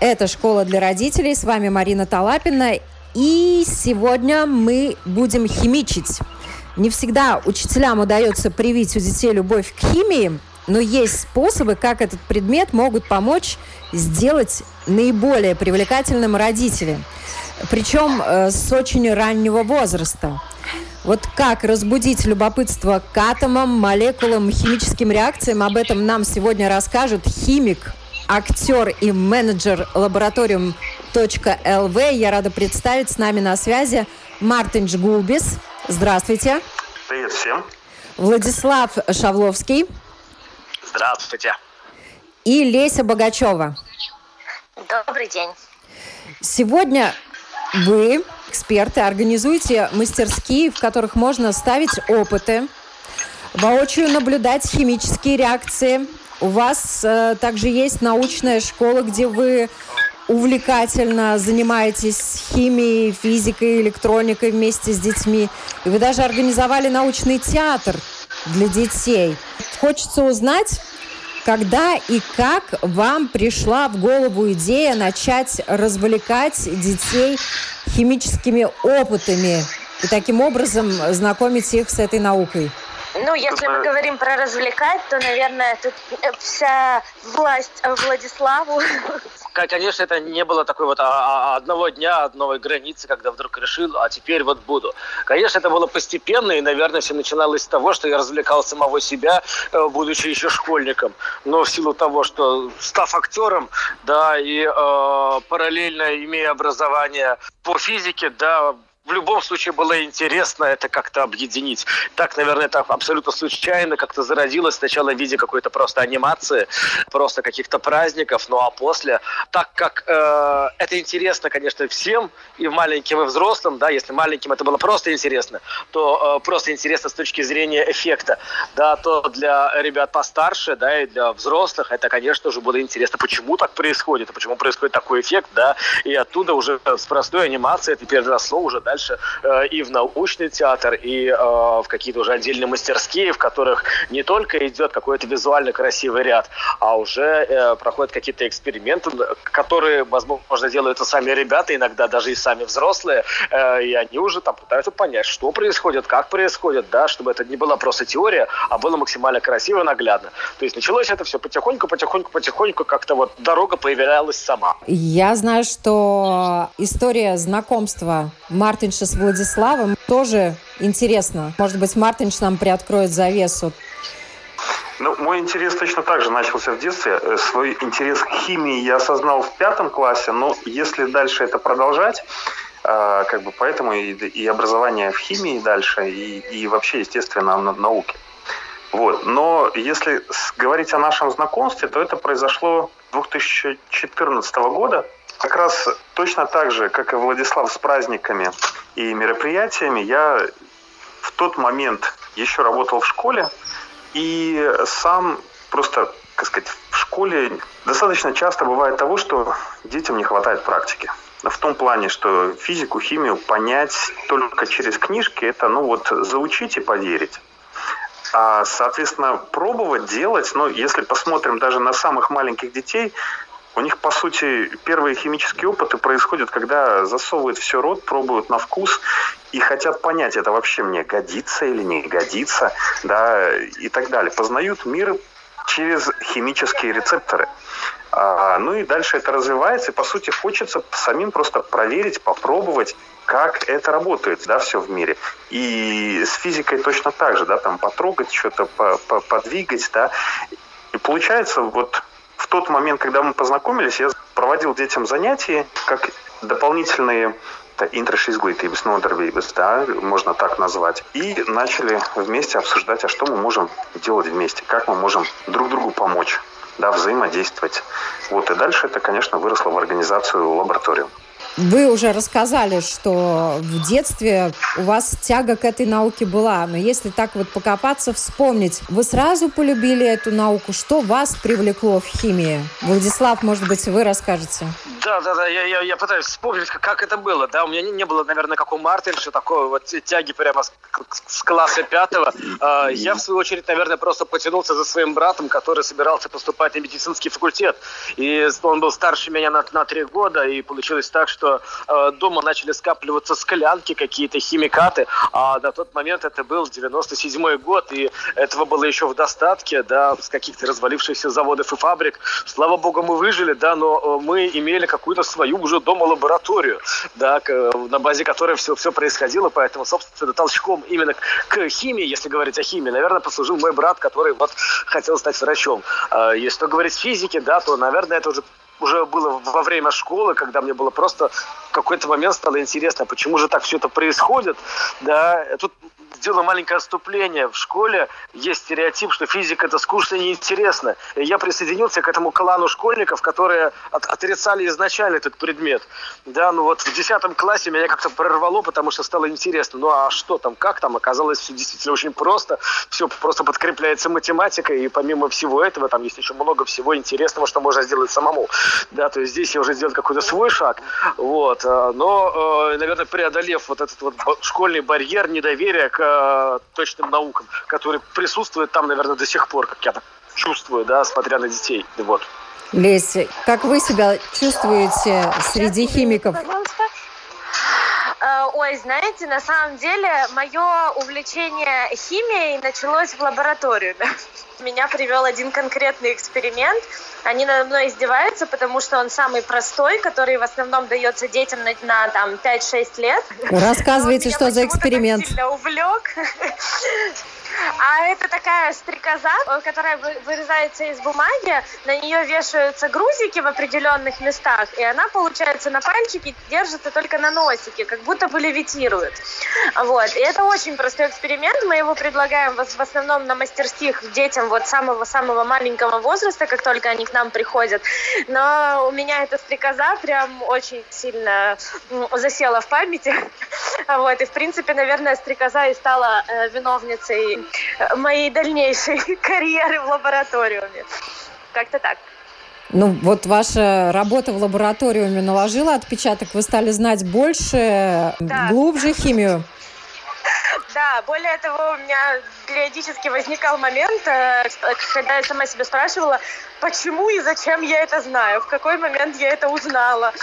это «Школа для родителей», с вами Марина Талапина, и сегодня мы будем химичить. Не всегда учителям удается привить у детей любовь к химии, но есть способы, как этот предмет могут помочь сделать наиболее привлекательным родителям. Причем э, с очень раннего возраста. Вот как разбудить любопытство к атомам, молекулам, химическим реакциям, об этом нам сегодня расскажет химик актер и менеджер лабораториум .лв. Я рада представить с нами на связи Мартин Жгулбис. Здравствуйте. Привет всем. Владислав Шавловский. Здравствуйте. И Леся Богачева. Добрый день. Сегодня вы, эксперты, организуете мастерские, в которых можно ставить опыты, воочию наблюдать химические реакции, у вас э, также есть научная школа, где вы увлекательно занимаетесь химией, физикой, электроникой вместе с детьми. И вы даже организовали научный театр для детей. Хочется узнать, когда и как вам пришла в голову идея начать развлекать детей химическими опытами и таким образом знакомить их с этой наукой? Ну, если мы говорим про развлекать, то, наверное, тут э, вся власть Владиславу. Конечно, это не было такой вот а, а, одного дня, одной границы, когда вдруг решил, а теперь вот буду. Конечно, это было постепенно, и, наверное, все начиналось с того, что я развлекал самого себя, э, будучи еще школьником. Но в силу того, что став актером, да, и э, параллельно имея образование по физике, да, в любом случае было интересно это как-то объединить. Так, наверное, это абсолютно случайно как-то зародилось сначала в виде какой-то просто анимации, просто каких-то праздников, ну а после, так как э, это интересно, конечно, всем, и маленьким, и взрослым, да, если маленьким это было просто интересно, то э, просто интересно с точки зрения эффекта, да, то для ребят постарше, да, и для взрослых это, конечно же, было интересно, почему так происходит, почему происходит такой эффект, да, и оттуда уже с простой анимацией это переросло уже, да, дальше э, и в научный театр, и э, в какие-то уже отдельные мастерские, в которых не только идет какой-то визуально красивый ряд, а уже э, проходят какие-то эксперименты, которые, возможно, делают сами ребята, иногда даже и сами взрослые, и они уже там пытаются понять, что происходит, как происходит, да, чтобы это не была просто теория, а было максимально красиво и наглядно. То есть началось это все потихоньку, потихоньку, потихоньку, как-то вот дорога появлялась сама. Я знаю, что история знакомства Марты Мартинша с Владиславом тоже интересно. Может быть, Мартинш нам приоткроет завесу. Ну, мой интерес точно так же начался в детстве. Э, свой интерес к химии я осознал в пятом классе, но если дальше это продолжать, э, как бы поэтому и, и образование в химии дальше, и, и вообще, естественно, на науке. Вот. Но если говорить о нашем знакомстве, то это произошло 2014 года. Как раз точно так же, как и Владислав с праздниками и мероприятиями, я в тот момент еще работал в школе и сам просто, как сказать, в школе достаточно часто бывает того, что детям не хватает практики. В том плане, что физику, химию понять только через книжки, это, ну вот, заучить и поверить. А, соответственно, пробовать делать, ну, если посмотрим даже на самых маленьких детей, у них, по сути, первые химические опыты происходят, когда засовывают все рот, пробуют на вкус и хотят понять, это вообще мне годится или не годится, да, и так далее. Познают мир через химические рецепторы. А, ну и дальше это развивается, и, по сути, хочется самим просто проверить, попробовать, как это работает, да, все в мире. И с физикой точно так же, да, там потрогать что-то, подвигать, да. И получается, вот в тот момент, когда мы познакомились, я проводил детям занятия, как дополнительные интрошизглитības нодarbības, да, можно так назвать. И начали вместе обсуждать, а что мы можем делать вместе, как мы можем друг другу помочь. да, взаимодействовать. Вот, и дальше это, конечно, выросло в организацию лабораторию. Вы уже рассказали, что в детстве у вас тяга к этой науке была, но если так вот покопаться, вспомнить, вы сразу полюбили эту науку, что вас привлекло в химии? Владислав, может быть, вы расскажете? Да, да, да, я, я, я пытаюсь вспомнить, как, это было. Да, у меня не, не было, наверное, как у Мартинша, такой вот тяги прямо с, с класса пятого. А, я, в свою очередь, наверное, просто потянулся за своим братом, который собирался поступать на медицинский факультет. И он был старше меня на, на три года, и получилось так, что что э, дома начали скапливаться склянки, какие-то химикаты, а на тот момент это был 97 год, и этого было еще в достатке, да, с каких-то развалившихся заводов и фабрик. Слава богу, мы выжили, да, но э, мы имели какую-то свою уже дома лабораторию, да, к, на базе которой все, все происходило, поэтому, собственно, толчком именно к химии, если говорить о химии, наверное, послужил мой брат, который вот хотел стать врачом. А если говорить о физике, да, то, наверное, это уже уже было во время школы, когда мне было просто в какой-то момент стало интересно, почему же так все это происходит. Да, тут сделаю маленькое отступление. В школе есть стереотип, что физика это скучно и неинтересно. И я присоединился к этому клану школьников, которые от, отрицали изначально этот предмет. Да, ну вот в 10 классе меня как-то прорвало, потому что стало интересно. Ну а что там, как там? Оказалось все действительно очень просто. Все просто подкрепляется математикой. И помимо всего этого, там есть еще много всего интересного, что можно сделать самому. Да, то есть здесь я уже сделал какой-то свой шаг. Вот. Э, но, э, наверное, преодолев вот этот вот школьный барьер недоверия к э, точным наукам, который присутствует там, наверное, до сих пор, как я чувствую, да, смотря на детей. Вот. Леся, как вы себя чувствуете среди химиков? Э, ой, знаете, на самом деле мое увлечение химией началось в лабораторию. Да? Меня привел один конкретный эксперимент. Они надо мной издеваются, потому что он самый простой, который в основном дается детям на, на там 5-6 лет. Рассказывайте, что за эксперимент. Сильно увлек. А это такая стрекоза, которая вырезается из бумаги, на нее вешаются грузики в определенных местах, и она, получается, на пальчике держится только на носике, как будто бы левитирует. Вот. И это очень простой эксперимент. Мы его предлагаем в основном на мастерских детям вот самого-самого маленького возраста, как только они к нам приходят. Но у меня эта стрекоза прям очень сильно засела в памяти. Вот. И, в принципе, наверное, стрекоза и стала э, виновницей моей дальнейшей карьеры в лабораториуме. Как-то так. Ну, вот ваша работа в лабораториуме наложила отпечаток, вы стали знать больше, да. глубже химию. Да, более того, у меня периодически возникал момент, э, когда я сама себя спрашивала, почему и зачем я это знаю, в какой момент я это узнала.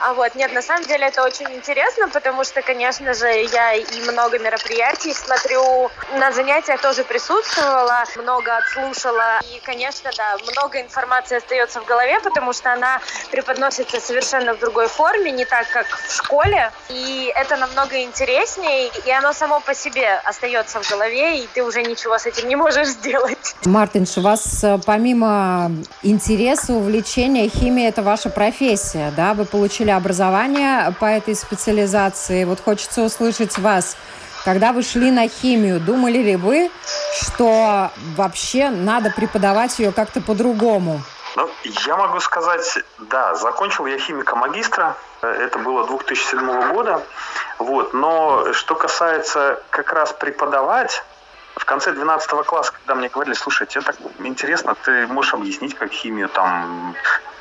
А вот, нет, на самом деле это очень интересно, потому что, конечно же, я и много мероприятий смотрю, на занятиях тоже присутствовала, много отслушала, и, конечно, да, много информации остается в голове, потому что она преподносится совершенно в другой форме, не так, как в школе, и это намного интереснее, и оно само по себе остается в голове, и ты уже ничего с этим не можешь сделать. Мартинш, у вас э, помимо интереса, увлечения, химия – это ваша профессия, да? Вы получили образование по этой специализации. Вот хочется услышать вас. Когда вы шли на химию, думали ли вы, что вообще надо преподавать ее как-то по-другому? Ну, я могу сказать, да, закончил я химика-магистра, это было 2007 года, вот, но что касается как раз преподавать, в конце 12 класса, когда мне говорили, слушай, тебе так интересно, ты можешь объяснить, как химию там,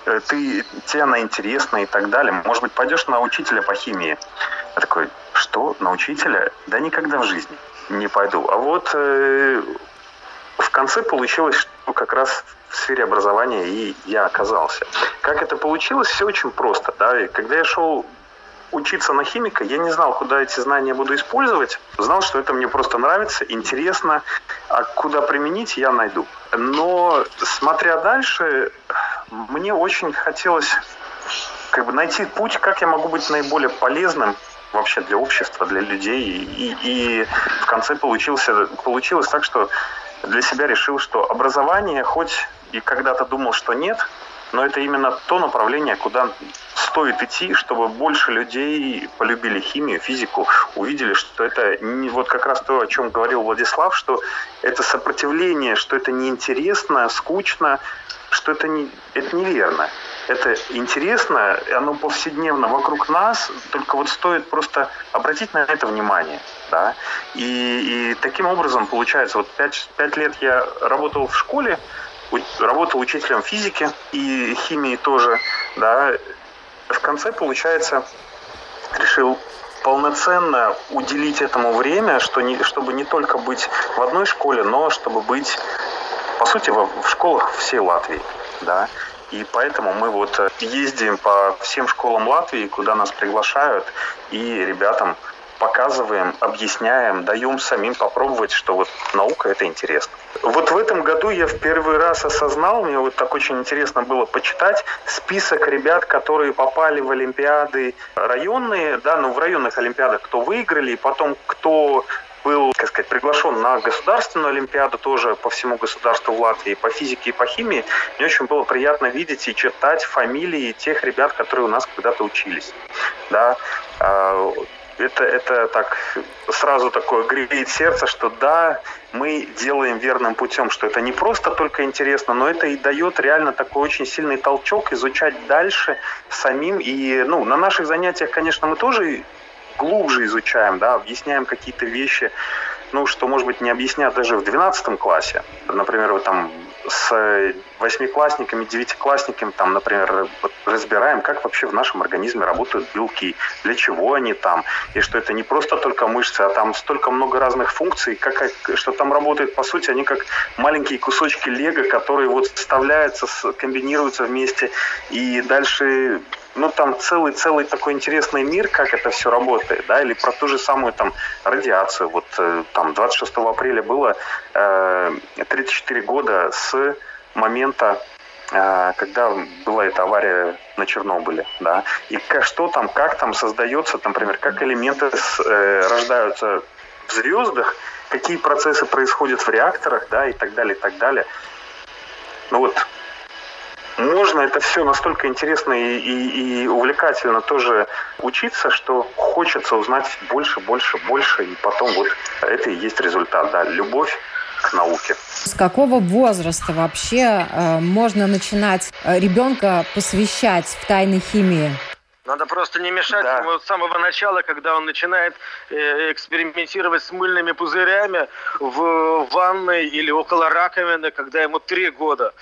э, ты, тебе она интересна и так далее. Может быть, пойдешь на учителя по химии? Я такой, что, на учителя? Да никогда в жизни не пойду. А вот э, в конце получилось, что как раз в сфере образования и я оказался. Как это получилось? Все очень просто. Да? И когда я шел учиться на химика, я не знал, куда эти знания буду использовать. Знал, что это мне просто нравится, интересно, а куда применить я найду. Но смотря дальше, мне очень хотелось как бы найти путь, как я могу быть наиболее полезным вообще для общества, для людей. И, и в конце получился, получилось так, что для себя решил, что образование, хоть и когда-то думал, что нет, но это именно то направление, куда стоит идти, чтобы больше людей полюбили химию, физику, увидели, что это не вот как раз то, о чем говорил Владислав, что это сопротивление, что это неинтересно, скучно, что это, не, это неверно. Это интересно, оно повседневно вокруг нас, только вот стоит просто обратить на это внимание. Да? И, и таким образом получается, вот пять, пять лет я работал в школе, работал учителем физики и химии тоже, да, в конце, получается, решил полноценно уделить этому время, что не, чтобы не только быть в одной школе, но чтобы быть, по сути, в, в школах всей Латвии. Да? И поэтому мы вот ездим по всем школам Латвии, куда нас приглашают, и ребятам показываем, объясняем, даем самим попробовать, что вот наука это интересно. Вот в этом году я в первый раз осознал, мне вот так очень интересно было почитать список ребят, которые попали в Олимпиады районные, да, ну в районных Олимпиадах, кто выиграли, и потом кто был, как сказать, приглашен на государственную олимпиаду тоже по всему государству в Латвии, по физике и по химии. Мне очень было приятно видеть и читать фамилии тех ребят, которые у нас когда-то учились. Да. Это, это так сразу такое греет сердце, что да, мы делаем верным путем, что это не просто только интересно, но это и дает реально такой очень сильный толчок изучать дальше самим. И ну, на наших занятиях, конечно, мы тоже глубже изучаем, да, объясняем какие-то вещи, ну, что, может быть, не объяснят даже в 12 классе. Например, вы там с восьмиклассниками, девятиклассниками, там, например, разбираем, как вообще в нашем организме работают белки, для чего они там, и что это не просто только мышцы, а там столько много разных функций, как, что там работает, по сути, они как маленькие кусочки лего, которые вот вставляются, комбинируются вместе, и дальше ну, там целый-целый такой интересный мир, как это все работает, да, или про ту же самую там радиацию. Вот э, там 26 апреля было э, 34 года с момента э, когда была эта авария на Чернобыле, да, и что там, как там создается, например, как элементы с, э, рождаются в звездах, какие процессы происходят в реакторах, да, и так далее, и так далее. Ну вот, можно это все настолько интересно и, и, и увлекательно тоже учиться, что хочется узнать больше, больше, больше, и потом вот это и есть результат, да, любовь к науке. С какого возраста вообще э, можно начинать э, ребенка посвящать в тайны химии? Надо просто не мешать да. ему с самого начала, когда он начинает э, экспериментировать с мыльными пузырями в ванной или около раковины, когда ему три года.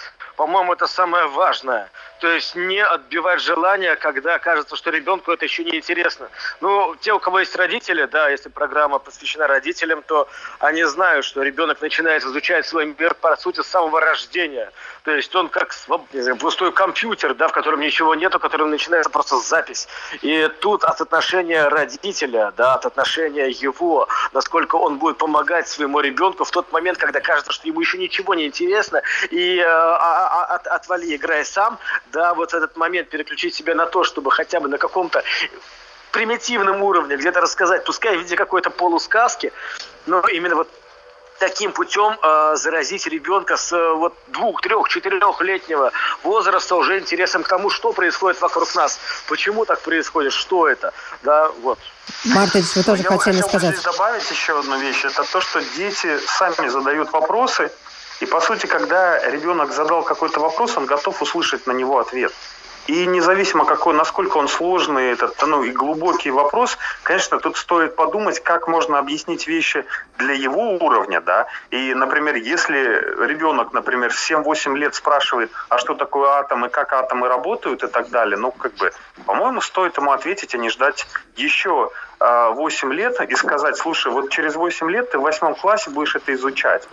По-моему, это самое важное. То есть не отбивать желание, когда кажется, что ребенку это еще не интересно. Ну, те, у кого есть родители, да, если программа посвящена родителям, то они знают, что ребенок начинает изучать свой мир, по сути, с самого рождения. То есть он как не знаю, пустой компьютер, да, в котором ничего нету, в котором начинается просто запись. И тут от отношения родителя, да, от отношения его, насколько он будет помогать своему ребенку в тот момент, когда кажется, что ему еще ничего не интересно, и э, а, а, а от, отвали, играй сам, да, вот этот момент переключить себя на то, чтобы хотя бы на каком-то примитивном уровне где-то рассказать, пускай в виде какой-то полусказки, но именно вот таким путем э, заразить ребенка с э, вот двух, трех, четырехлетнего возраста уже интересом к тому, что происходит вокруг нас, почему так происходит, что это, да, вот. Мартыч, вы тоже Я хотели хотел сказать. здесь добавить еще одну вещь. Это то, что дети сами задают вопросы, и по сути, когда ребенок задал какой-то вопрос, он готов услышать на него ответ. И независимо, какой, насколько он сложный этот, ну, и глубокий вопрос, конечно, тут стоит подумать, как можно объяснить вещи для его уровня, да. И, например, если ребенок, например, в 7-8 лет спрашивает, а что такое атом и как атомы работают и так далее, ну, как бы, по-моему, стоит ему ответить, а не ждать еще 8 лет и сказать, слушай, вот через 8 лет ты в восьмом классе будешь это изучать.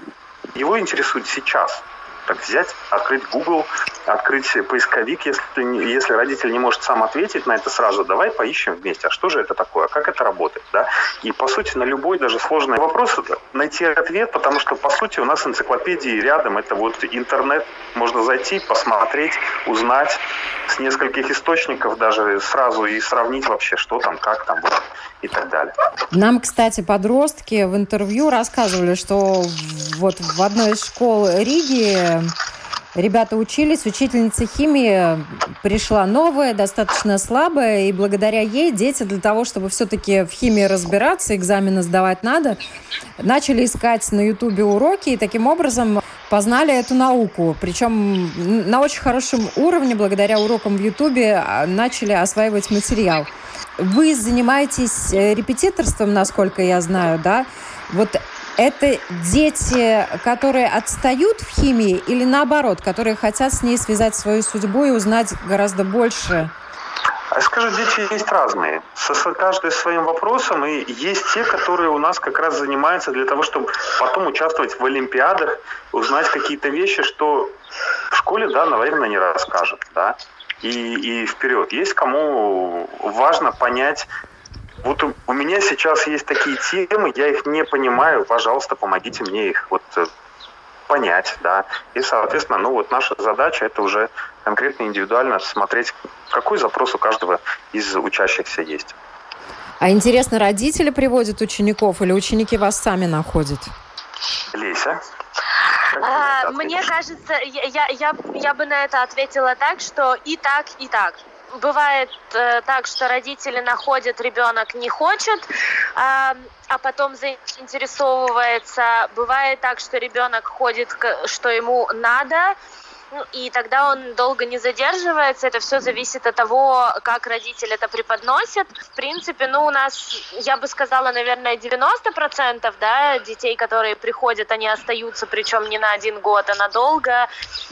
Его интересует сейчас. Так взять, открыть Google, открыть поисковик, если, если родитель не может сам ответить на это сразу, давай поищем вместе, а что же это такое, как это работает, да? И, по сути, на любой даже сложный вопрос найти ответ, потому что, по сути, у нас энциклопедии рядом, это вот интернет, можно зайти, посмотреть, узнать с нескольких источников даже сразу и сравнить вообще, что там, как там, и так далее. Нам, кстати, подростки в интервью рассказывали, что вот в одной из школ Риги Ребята учились, учительница химии пришла новая, достаточно слабая, и благодаря ей дети для того, чтобы все-таки в химии разбираться, экзамены сдавать надо, начали искать на ютубе уроки, и таким образом познали эту науку. Причем на очень хорошем уровне, благодаря урокам в Ютубе, а, начали осваивать материал. Вы занимаетесь э, репетиторством, насколько я знаю, да? Вот это дети, которые отстают в химии или наоборот, которые хотят с ней связать свою судьбу и узнать гораздо больше? Скажу, дети есть разные. Со, каждый своим вопросом. И есть те, которые у нас как раз занимаются для того, чтобы потом участвовать в Олимпиадах, узнать какие-то вещи, что в школе, да, наверное, не расскажут. Да? И, и вперед. Есть кому важно понять вот у, у меня сейчас есть такие темы, я их не понимаю, пожалуйста, помогите мне их вот э, понять, да. И, соответственно, ну вот наша задача это уже конкретно индивидуально смотреть, какой запрос у каждого из учащихся есть. А интересно, родители приводят учеников или ученики вас сами находят? Леся? А, мне кажется, я, я, я бы на это ответила так, что и так, и так бывает э, так, что родители находят, ребенок не хочет, э, а потом заинтересовывается. Бывает так, что ребенок ходит, что ему надо, ну, и тогда он долго не задерживается. Это все зависит от того, как родитель это преподносит. В принципе, ну, у нас, я бы сказала, наверное, 90% да, детей, которые приходят, они остаются, причем не на один год, а надолго.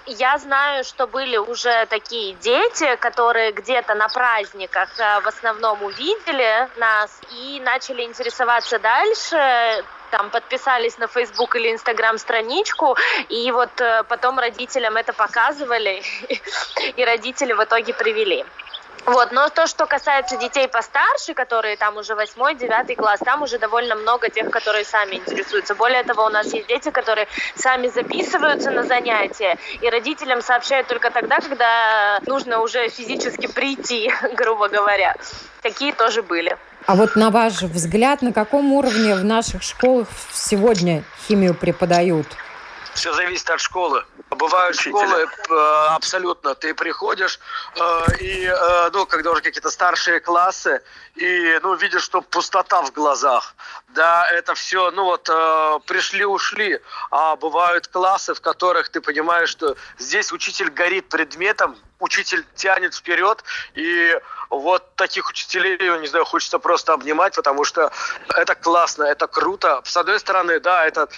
Я знаю, что были уже такие дети, которые где-то на праздниках э, в основном увидели нас и начали интересоваться дальше там подписались на Facebook или Instagram страничку, и вот э, потом родителям это показывали, и родители в итоге привели. Вот, но то, что касается детей постарше, которые там уже восьмой, девятый класс, там уже довольно много тех, которые сами интересуются. Более того, у нас есть дети, которые сами записываются на занятия, и родителям сообщают только тогда, когда нужно уже физически прийти, грубо говоря. Такие тоже были. А вот на ваш взгляд, на каком уровне в наших школах сегодня химию преподают? Все зависит от школы. Бывают школы э, абсолютно. Ты приходишь э, и, э, ну, когда уже какие-то старшие классы, и, ну, видишь, что пустота в глазах. Да, это все, ну, вот, пришли-ушли. А бывают классы, в которых ты понимаешь, что здесь учитель горит предметом, учитель тянет вперед, и вот таких учителей, не знаю, хочется просто обнимать, потому что это классно, это круто. С одной стороны, да, это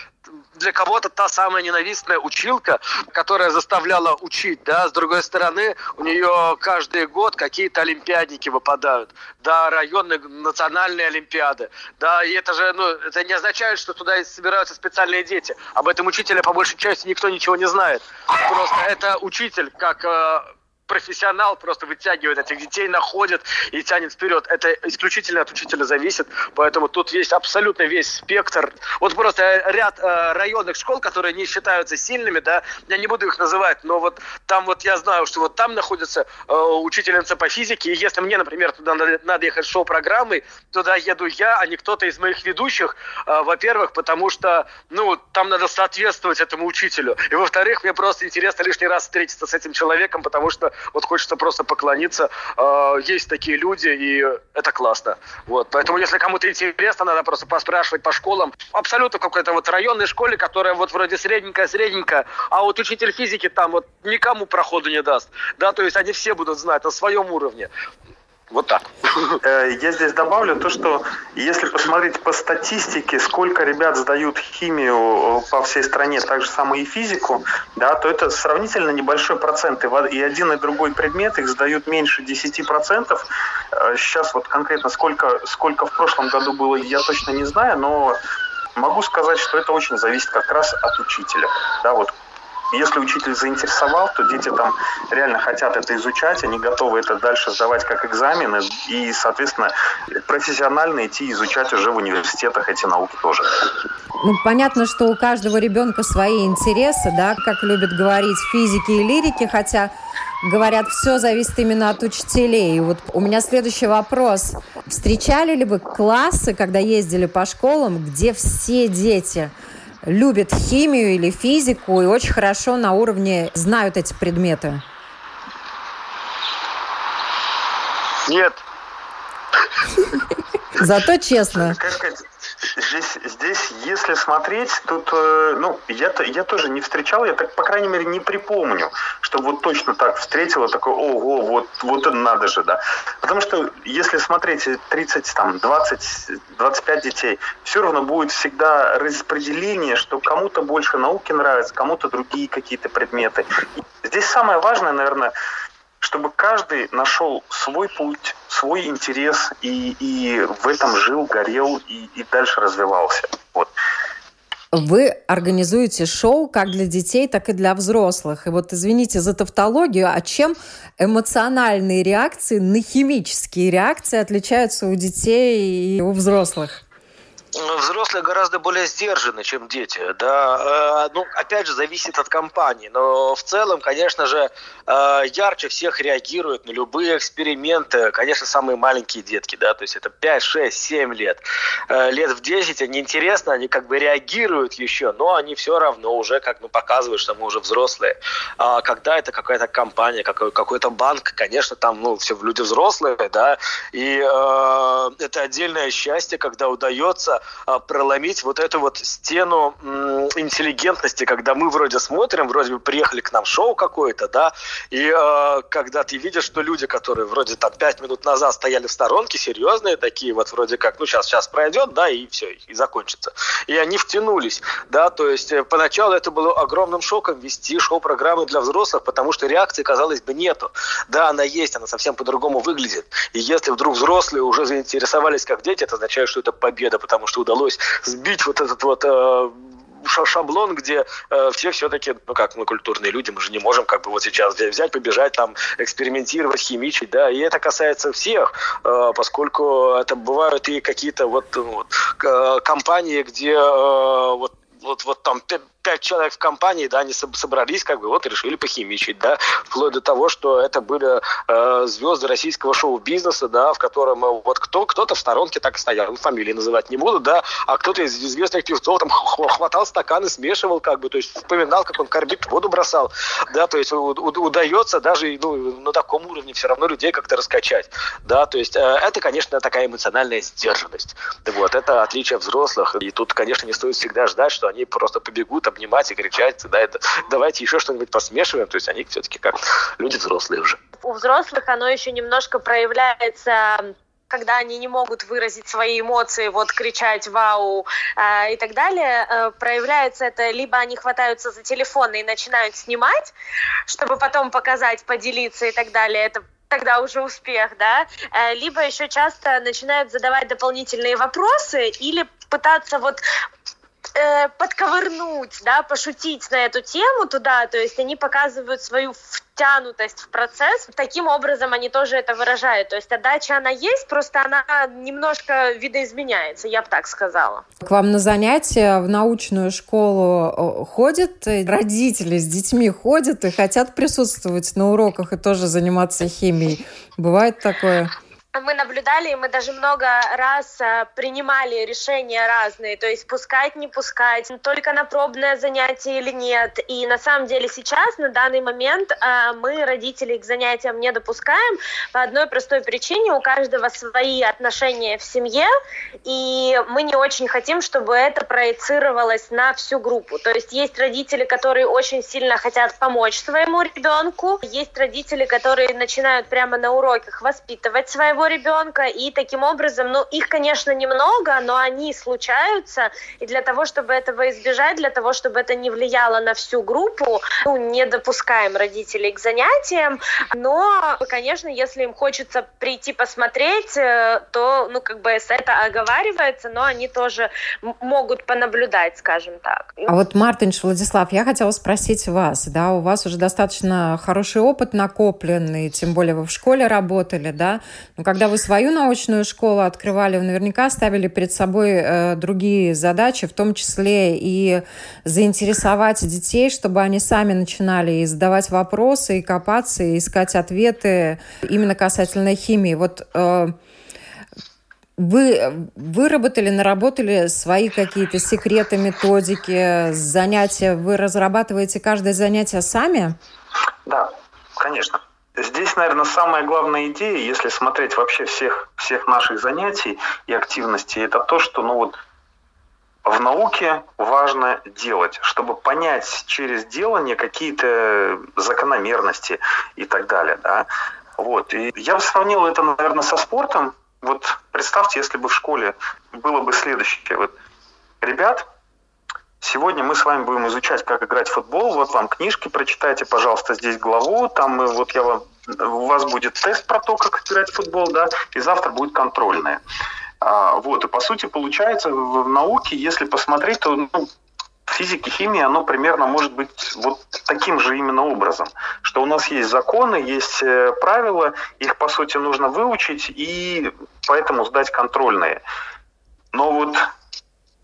для кого-то та самая ненавистная училка, которая заставляла учить, да, с другой стороны, у нее каждый год какие-то олимпиадники выпадают, да, районные, национальные олимпиады, да, и это же, ну, это не означает, что туда собираются специальные дети. Об этом учителе по большей части никто ничего не знает. Просто это учитель, как э, профессионал просто вытягивает этих детей, находит и тянет вперед. Это исключительно от учителя зависит, поэтому тут есть абсолютно весь спектр. Вот просто ряд э, районных школ, которые не считаются сильными, да, я не буду их называть, но вот там вот я знаю, что вот там находится э, учительница по физике, и если мне, например, туда надо, надо ехать шоу-программой, туда еду я, а не кто-то из моих ведущих, э, во-первых, потому что, ну, там надо соответствовать этому учителю, и во-вторых, мне просто интересно лишний раз встретиться с этим человеком, потому что вот хочется просто поклониться. А, есть такие люди, и это классно. Вот. Поэтому, если кому-то интересно, надо просто поспрашивать по школам. Абсолютно какой-то вот районной школе, которая вот вроде средненькая-средненькая, а вот учитель физики там вот никому проходу не даст. Да, то есть они все будут знать на своем уровне. Вот так. Э, я здесь добавлю то, что если посмотреть по статистике, сколько ребят сдают химию э, по всей стране, так же самое и физику, да, то это сравнительно небольшой процент. И один и другой предмет их сдают меньше 10%. Э, сейчас вот конкретно сколько, сколько в прошлом году было, я точно не знаю, но могу сказать, что это очень зависит как раз от учителя. Да, вот если учитель заинтересовал, то дети там реально хотят это изучать, они готовы это дальше сдавать как экзамены и, соответственно, профессионально идти изучать уже в университетах эти науки тоже. Ну, понятно, что у каждого ребенка свои интересы, да, как любят говорить физики и лирики, хотя говорят, все зависит именно от учителей. И вот у меня следующий вопрос. Встречали ли вы классы, когда ездили по школам, где все дети любят химию или физику и очень хорошо на уровне знают эти предметы? Нет. Зато честно. Здесь, здесь, если смотреть, тут, э, ну, я, я тоже не встречал, я так, по крайней мере, не припомню, чтобы вот точно так встретила, такой, ого, вот, вот это надо же, да. Потому что, если смотреть 30, там, 20, 25 детей, все равно будет всегда распределение, что кому-то больше науки нравится, кому-то другие какие-то предметы. Здесь самое важное, наверное, чтобы каждый нашел свой путь, свой интерес и, и в этом жил, горел и, и дальше развивался. Вот. Вы организуете шоу как для детей, так и для взрослых. И вот, извините за тавтологию, а чем эмоциональные реакции на химические реакции отличаются у детей и у взрослых? Взрослые гораздо более сдержаны, чем дети. Да, э, ну, опять же, зависит от компании. Но в целом, конечно же, э, ярче всех реагируют на любые эксперименты, конечно, самые маленькие детки, да, то есть это 5, 6, 7 лет. Э, лет в 10 они интересно, они как бы реагируют еще, но они все равно уже как бы показывают, что мы уже взрослые. А когда это какая-то компания, какой- какой-то банк, конечно, там, ну, все люди взрослые, да, и э, это отдельное счастье, когда удается а, проломить вот эту вот стену интеллигентности, когда мы вроде смотрим, вроде бы приехали к нам шоу какое-то, да, и э, когда ты видишь, что люди, которые вроде там пять минут назад стояли в сторонке, серьезные такие, вот вроде как, ну сейчас, сейчас пройдет, да, и все, и закончится. И они втянулись, да, то есть э, поначалу это было огромным шоком вести шоу-программы для взрослых, потому что реакции, казалось бы, нету. Да, она есть, она совсем по-другому выглядит. И если вдруг взрослые уже заинтересовались как дети, это означает, что это победа, потому что удалось сбить вот этот вот э, шаблон, где э, все все-таки, ну как мы культурные люди, мы же не можем как бы вот сейчас взять, побежать там, экспериментировать, химичить, да, и это касается всех, э, поскольку это бывают и какие-то вот, ну вот э, компании, где э, вот вот, вот там пять человек в компании, да, они собрались, как бы, вот, решили похимичить, да, вплоть до того, что это были э, звезды российского шоу-бизнеса, да, в котором э, вот кто, кто-то в сторонке так стоял, фамилии называть не буду, да, а кто-то из известных певцов там хватал стаканы, смешивал, как бы, то есть вспоминал, как он кормит, воду бросал, да, то есть удается даже, ну, на таком уровне все равно людей как-то раскачать, да, то есть э, это, конечно, такая эмоциональная сдержанность, вот, это отличие взрослых, и тут, конечно, не стоит всегда ждать, что они просто побегут, обнимать и кричать, да, это, давайте еще что-нибудь посмешиваем, то есть они все-таки как люди взрослые уже. У взрослых оно еще немножко проявляется когда они не могут выразить свои эмоции, вот кричать «вау» э, и так далее, э, проявляется это, либо они хватаются за телефоны и начинают снимать, чтобы потом показать, поделиться и так далее. Это тогда уже успех, да, э, либо еще часто начинают задавать дополнительные вопросы или пытаться вот э, подковырнуть, да, пошутить на эту тему туда, то есть они показывают свою втянутость в процесс, таким образом они тоже это выражают. То есть отдача она есть, просто она немножко видоизменяется, я бы так сказала. К вам на занятия в научную школу ходят родители с детьми ходят и хотят присутствовать на уроках и тоже заниматься химией. Бывает такое? Мы наблюдали, и мы даже много раз э, принимали решения разные, то есть пускать, не пускать, только на пробное занятие или нет. И на самом деле сейчас, на данный момент, э, мы родителей к занятиям не допускаем по одной простой причине. У каждого свои отношения в семье, и мы не очень хотим, чтобы это проецировалось на всю группу. То есть есть родители, которые очень сильно хотят помочь своему ребенку, есть родители, которые начинают прямо на уроках воспитывать своего ребенка, и таким образом, ну, их, конечно, немного, но они случаются, и для того, чтобы этого избежать, для того, чтобы это не влияло на всю группу, ну, не допускаем родителей к занятиям, но, конечно, если им хочется прийти посмотреть, э, то, ну, как бы это оговаривается, но они тоже могут понаблюдать, скажем так. А вот, Мартинш, Владислав, я хотела спросить вас, да, у вас уже достаточно хороший опыт накопленный, тем более вы в школе работали, да, но когда вы свою научную школу открывали, вы наверняка ставили перед собой э, другие задачи, в том числе и заинтересовать детей, чтобы они сами начинали и задавать вопросы, и копаться, и искать ответы именно касательно химии. Вот э, вы выработали, наработали свои какие-то секреты, методики, занятия? Вы разрабатываете каждое занятие сами? Да, конечно. Здесь, наверное, самая главная идея, если смотреть вообще всех, всех наших занятий и активностей, это то, что ну вот, в науке важно делать, чтобы понять через делание какие-то закономерности и так далее. Да? Вот. И я бы сравнил это, наверное, со спортом. Вот представьте, если бы в школе было бы следующее. Вот, ребят, Сегодня мы с вами будем изучать, как играть в футбол. Вот вам книжки, прочитайте, пожалуйста, здесь главу. Там мы, вот я вам, у вас будет тест про то, как играть в футбол, да, и завтра будет контрольная. А, вот, и по сути получается в, в науке, если посмотреть, то ну, физики, химии, оно примерно может быть вот таким же именно образом, что у нас есть законы, есть э, правила, их по сути нужно выучить и поэтому сдать контрольные. Но вот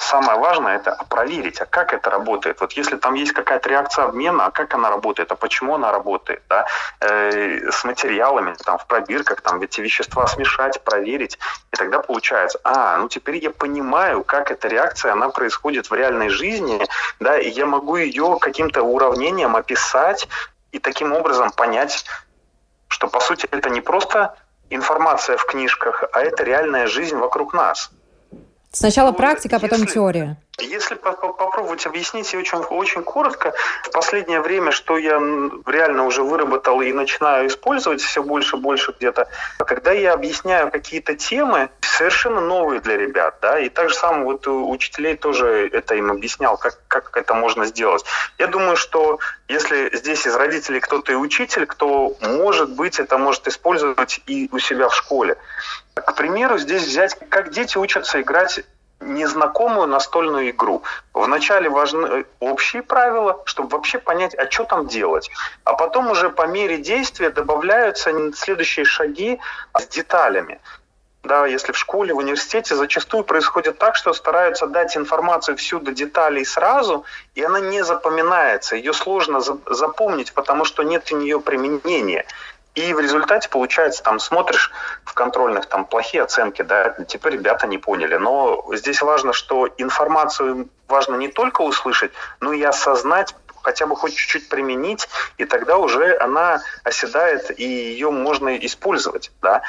самое важное это проверить, а как это работает. Вот если там есть какая-то реакция обмена, а как она работает, а почему она работает, да, э, с материалами, там, в пробирках, там, эти вещества смешать, проверить, и тогда получается, а, ну теперь я понимаю, как эта реакция, она происходит в реальной жизни, да, и я могу ее каким-то уравнением описать и таким образом понять, что, по сути, это не просто информация в книжках, а это реальная жизнь вокруг нас. Сначала ну, практика, а потом если, теория. Если попробовать объяснить очень, очень коротко, в последнее время, что я реально уже выработал и начинаю использовать все больше и больше где-то, когда я объясняю какие-то темы, совершенно новые для ребят, да, и так же самое вот у учителей тоже это им объяснял, как, как это можно сделать. Я думаю, что если здесь из родителей кто-то и учитель, кто, может быть, это может использовать и у себя в школе. К примеру, здесь взять, как дети учатся играть незнакомую настольную игру. Вначале важны общие правила, чтобы вообще понять, а что там делать. А потом уже по мере действия добавляются следующие шаги с деталями. Да, если в школе, в университете зачастую происходит так, что стараются дать информацию всю до деталей сразу, и она не запоминается. Ее сложно запомнить, потому что нет у нее применения. И в результате, получается, там смотришь в контрольных, там плохие оценки, да, типа ребята не поняли. Но здесь важно, что информацию важно не только услышать, но и осознать, хотя бы хоть чуть-чуть применить, и тогда уже она оседает, и ее можно использовать, да.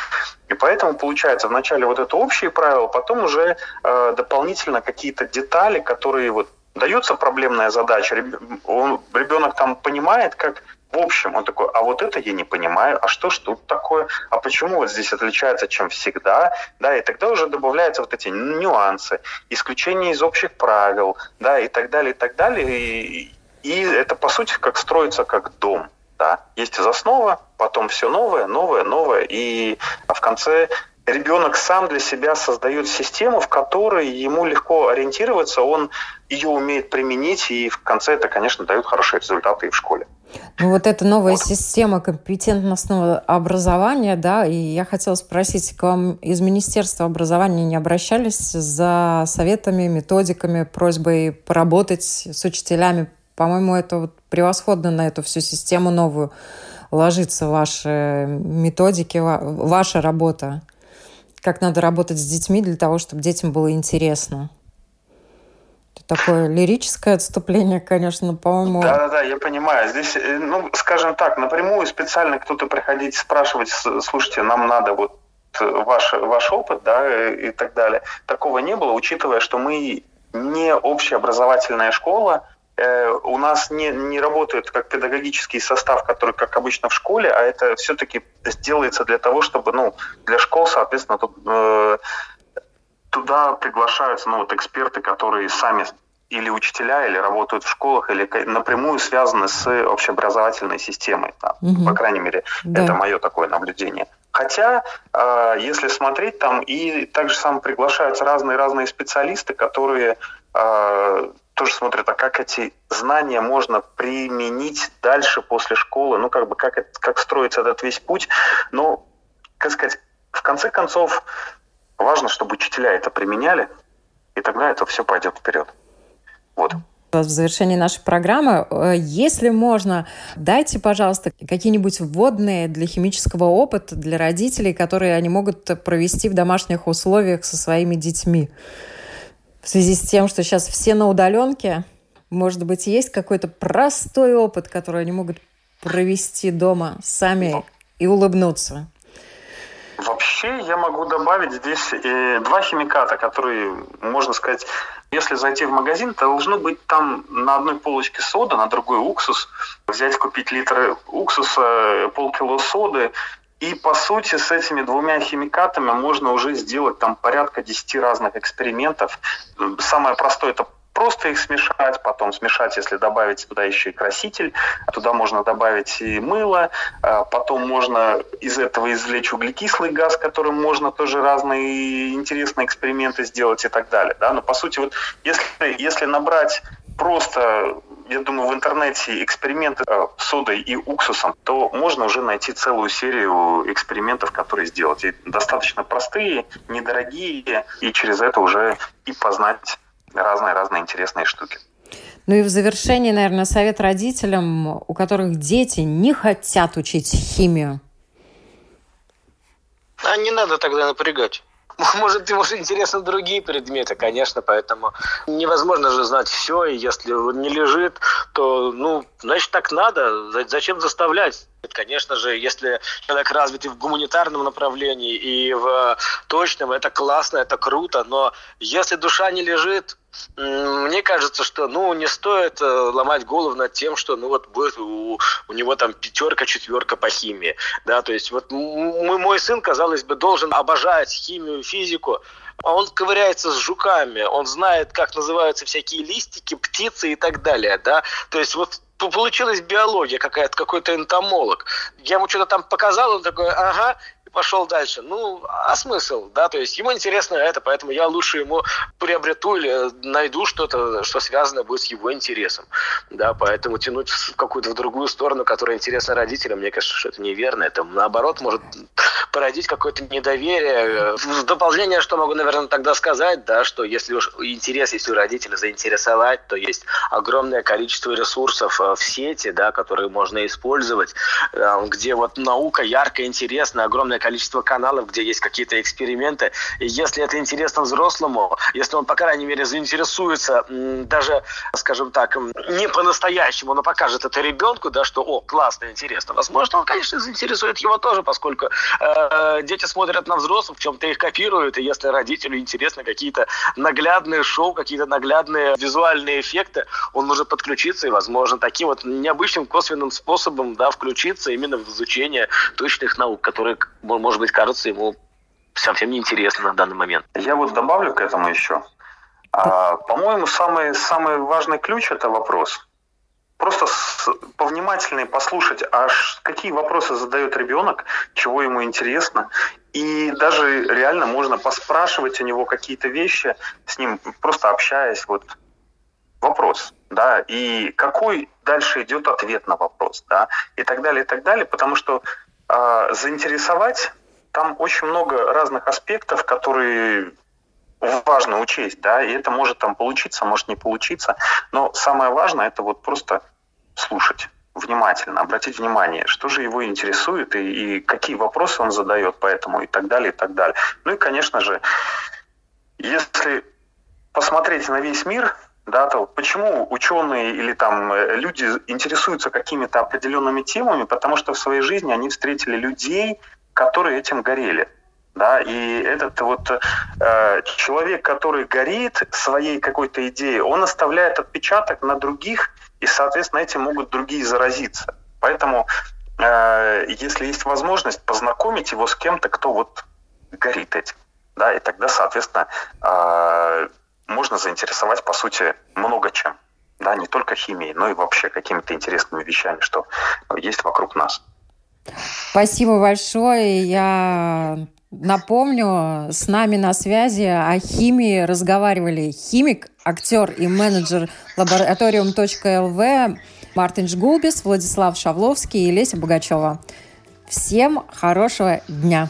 И поэтому получается вначале вот это общие правила, потом уже э, дополнительно какие-то детали, которые вот дается проблемная задача, ребенок там понимает, как в общем, он такой, а вот это я не понимаю, а что ж тут такое, а почему вот здесь отличается, чем всегда, да, и тогда уже добавляются вот эти нюансы, исключения из общих правил, да, и так далее, и так далее, и, и это, по сути, как строится как дом, да, есть из основа, потом все новое, новое, новое, и в конце ребенок сам для себя создает систему, в которой ему легко ориентироваться, он ее умеет применить, и в конце это, конечно, дает хорошие результаты и в школе. Ну, вот эта новая вот. система компетентностного образования, да, и я хотела спросить, к вам из Министерства образования не обращались за советами, методиками, просьбой поработать с учителями? По-моему, это вот превосходно на эту всю систему новую ложится ваши методики, ваша работа как надо работать с детьми для того, чтобы детям было интересно. Это такое лирическое отступление, конечно, по-моему. Да, да, да, я понимаю. Здесь, э, ну, скажем так, напрямую специально кто-то приходить спрашивать, слушайте, нам надо вот ваш, ваш опыт, да, и так далее. Такого не было, учитывая, что мы не общеобразовательная школа, Э, у нас не, не работает как педагогический состав, который как обычно в школе, а это все-таки делается для того, чтобы, ну, для школ, соответственно, тут, э, туда приглашаются, ну, вот эксперты, которые сами или учителя, или работают в школах, или напрямую связаны с общеобразовательной системой. Да. Угу. По крайней мере, да. это мое такое наблюдение. Хотя, э, если смотреть, там и также сам приглашаются разные-разные специалисты, которые э, тоже смотрят, а как эти знания можно применить дальше после школы, ну, как бы, как, как строится этот весь путь. Но, как сказать, в конце концов, важно, чтобы учителя это применяли, и тогда это все пойдет вперед. Вот. В завершении нашей программы, э, если можно, дайте, пожалуйста, какие-нибудь вводные для химического опыта для родителей, которые они могут провести в домашних условиях со своими детьми в связи с тем, что сейчас все на удаленке, может быть, есть какой-то простой опыт, который они могут провести дома сами и улыбнуться? Вообще я могу добавить здесь э, два химиката, которые, можно сказать, Если зайти в магазин, то должно быть там на одной полочке сода, на другой уксус. Взять, купить литр уксуса, полкило соды. И, по сути, с этими двумя химикатами можно уже сделать там порядка 10 разных экспериментов. Самое простое – это просто их смешать, потом смешать, если добавить туда еще и краситель, туда можно добавить и мыло, а потом можно из этого извлечь углекислый газ, которым можно тоже разные интересные эксперименты сделать и так далее. Да? Но по сути, вот если, если набрать просто я думаю, в интернете эксперименты э, с содой и уксусом, то можно уже найти целую серию экспериментов, которые сделать. И достаточно простые, недорогие, и через это уже и познать разные-разные интересные штуки. Ну и в завершении, наверное, совет родителям, у которых дети не хотят учить химию. А не надо тогда напрягать. Может, ему же интересны другие предметы, конечно, поэтому невозможно же знать все, и если он не лежит, то, ну, значит, так надо. Зачем заставлять? Конечно же, если человек развит и в гуманитарном направлении, и в точном, это классно, это круто, но если душа не лежит, мне кажется, что ну не стоит э, ломать голову над тем, что ну вот будет у, у него там пятерка, четверка по химии, да, то есть вот мой сын, казалось бы, должен обожать химию, физику, а он ковыряется с жуками, он знает, как называются всякие листики, птицы и так далее, да, то есть вот получилась биология какая-то, какой-то энтомолог. Я ему что-то там показал, он такой, ага, пошел дальше. Ну, а смысл, да, то есть ему интересно это, поэтому я лучше ему приобрету или найду что-то, что связано будет с его интересом, да, поэтому тянуть в какую-то в другую сторону, которая интересна родителям, мне кажется, что это неверно, это наоборот может породить какое-то недоверие. В дополнение, что могу, наверное, тогда сказать, да, что если уж интерес, если у родителя заинтересовать, то есть огромное количество ресурсов э, в сети, да, которые можно использовать, э, где вот наука ярко интересна, огромное количество каналов, где есть какие-то эксперименты. И если это интересно взрослому, если он, по крайней мере, заинтересуется даже, скажем так, не по-настоящему, но покажет это ребенку, да, что, о, классно, интересно. Возможно, он, конечно, заинтересует его тоже, поскольку э, дети смотрят на взрослых, в чем-то их копируют, и если родителю интересны какие-то наглядные шоу, какие-то наглядные визуальные эффекты, он может подключиться и, возможно, таким вот необычным косвенным способом, да, включиться именно в изучение точных наук, которые может быть, кажется ему совсем неинтересно на данный момент. Я вот добавлю к этому еще. А, по-моему, самый, самый важный ключ – это вопрос. Просто повнимательнее послушать, аж какие вопросы задает ребенок, чего ему интересно. И даже реально можно поспрашивать у него какие-то вещи, с ним просто общаясь, вот вопрос, да, и какой дальше идет ответ на вопрос, да, и так далее, и так далее, потому что а, заинтересовать, там очень много разных аспектов, которые важно учесть, да, и это может там получиться, может не получиться, но самое важное это вот просто слушать внимательно, обратить внимание, что же его интересует и, и какие вопросы он задает по этому и так далее, и так далее. Ну и, конечно же, если посмотреть на весь мир, да, то почему ученые или там э, люди интересуются какими-то определенными темами? Потому что в своей жизни они встретили людей, которые этим горели. Да, и этот вот э, человек, который горит своей какой-то идеей, он оставляет отпечаток на других, и, соответственно, этим могут другие заразиться. Поэтому, э, если есть возможность, познакомить его с кем-то, кто вот горит этим. Да, и тогда, соответственно, э, можно заинтересовать, по сути, много чем. Да, не только химией, но и вообще какими-то интересными вещами, что есть вокруг нас. Спасибо большое. Я напомню, с нами на связи о химии разговаривали химик, актер и менеджер лабораториум.лв Мартин Жгулбис, Владислав Шавловский и Леся Богачева. Всем хорошего дня!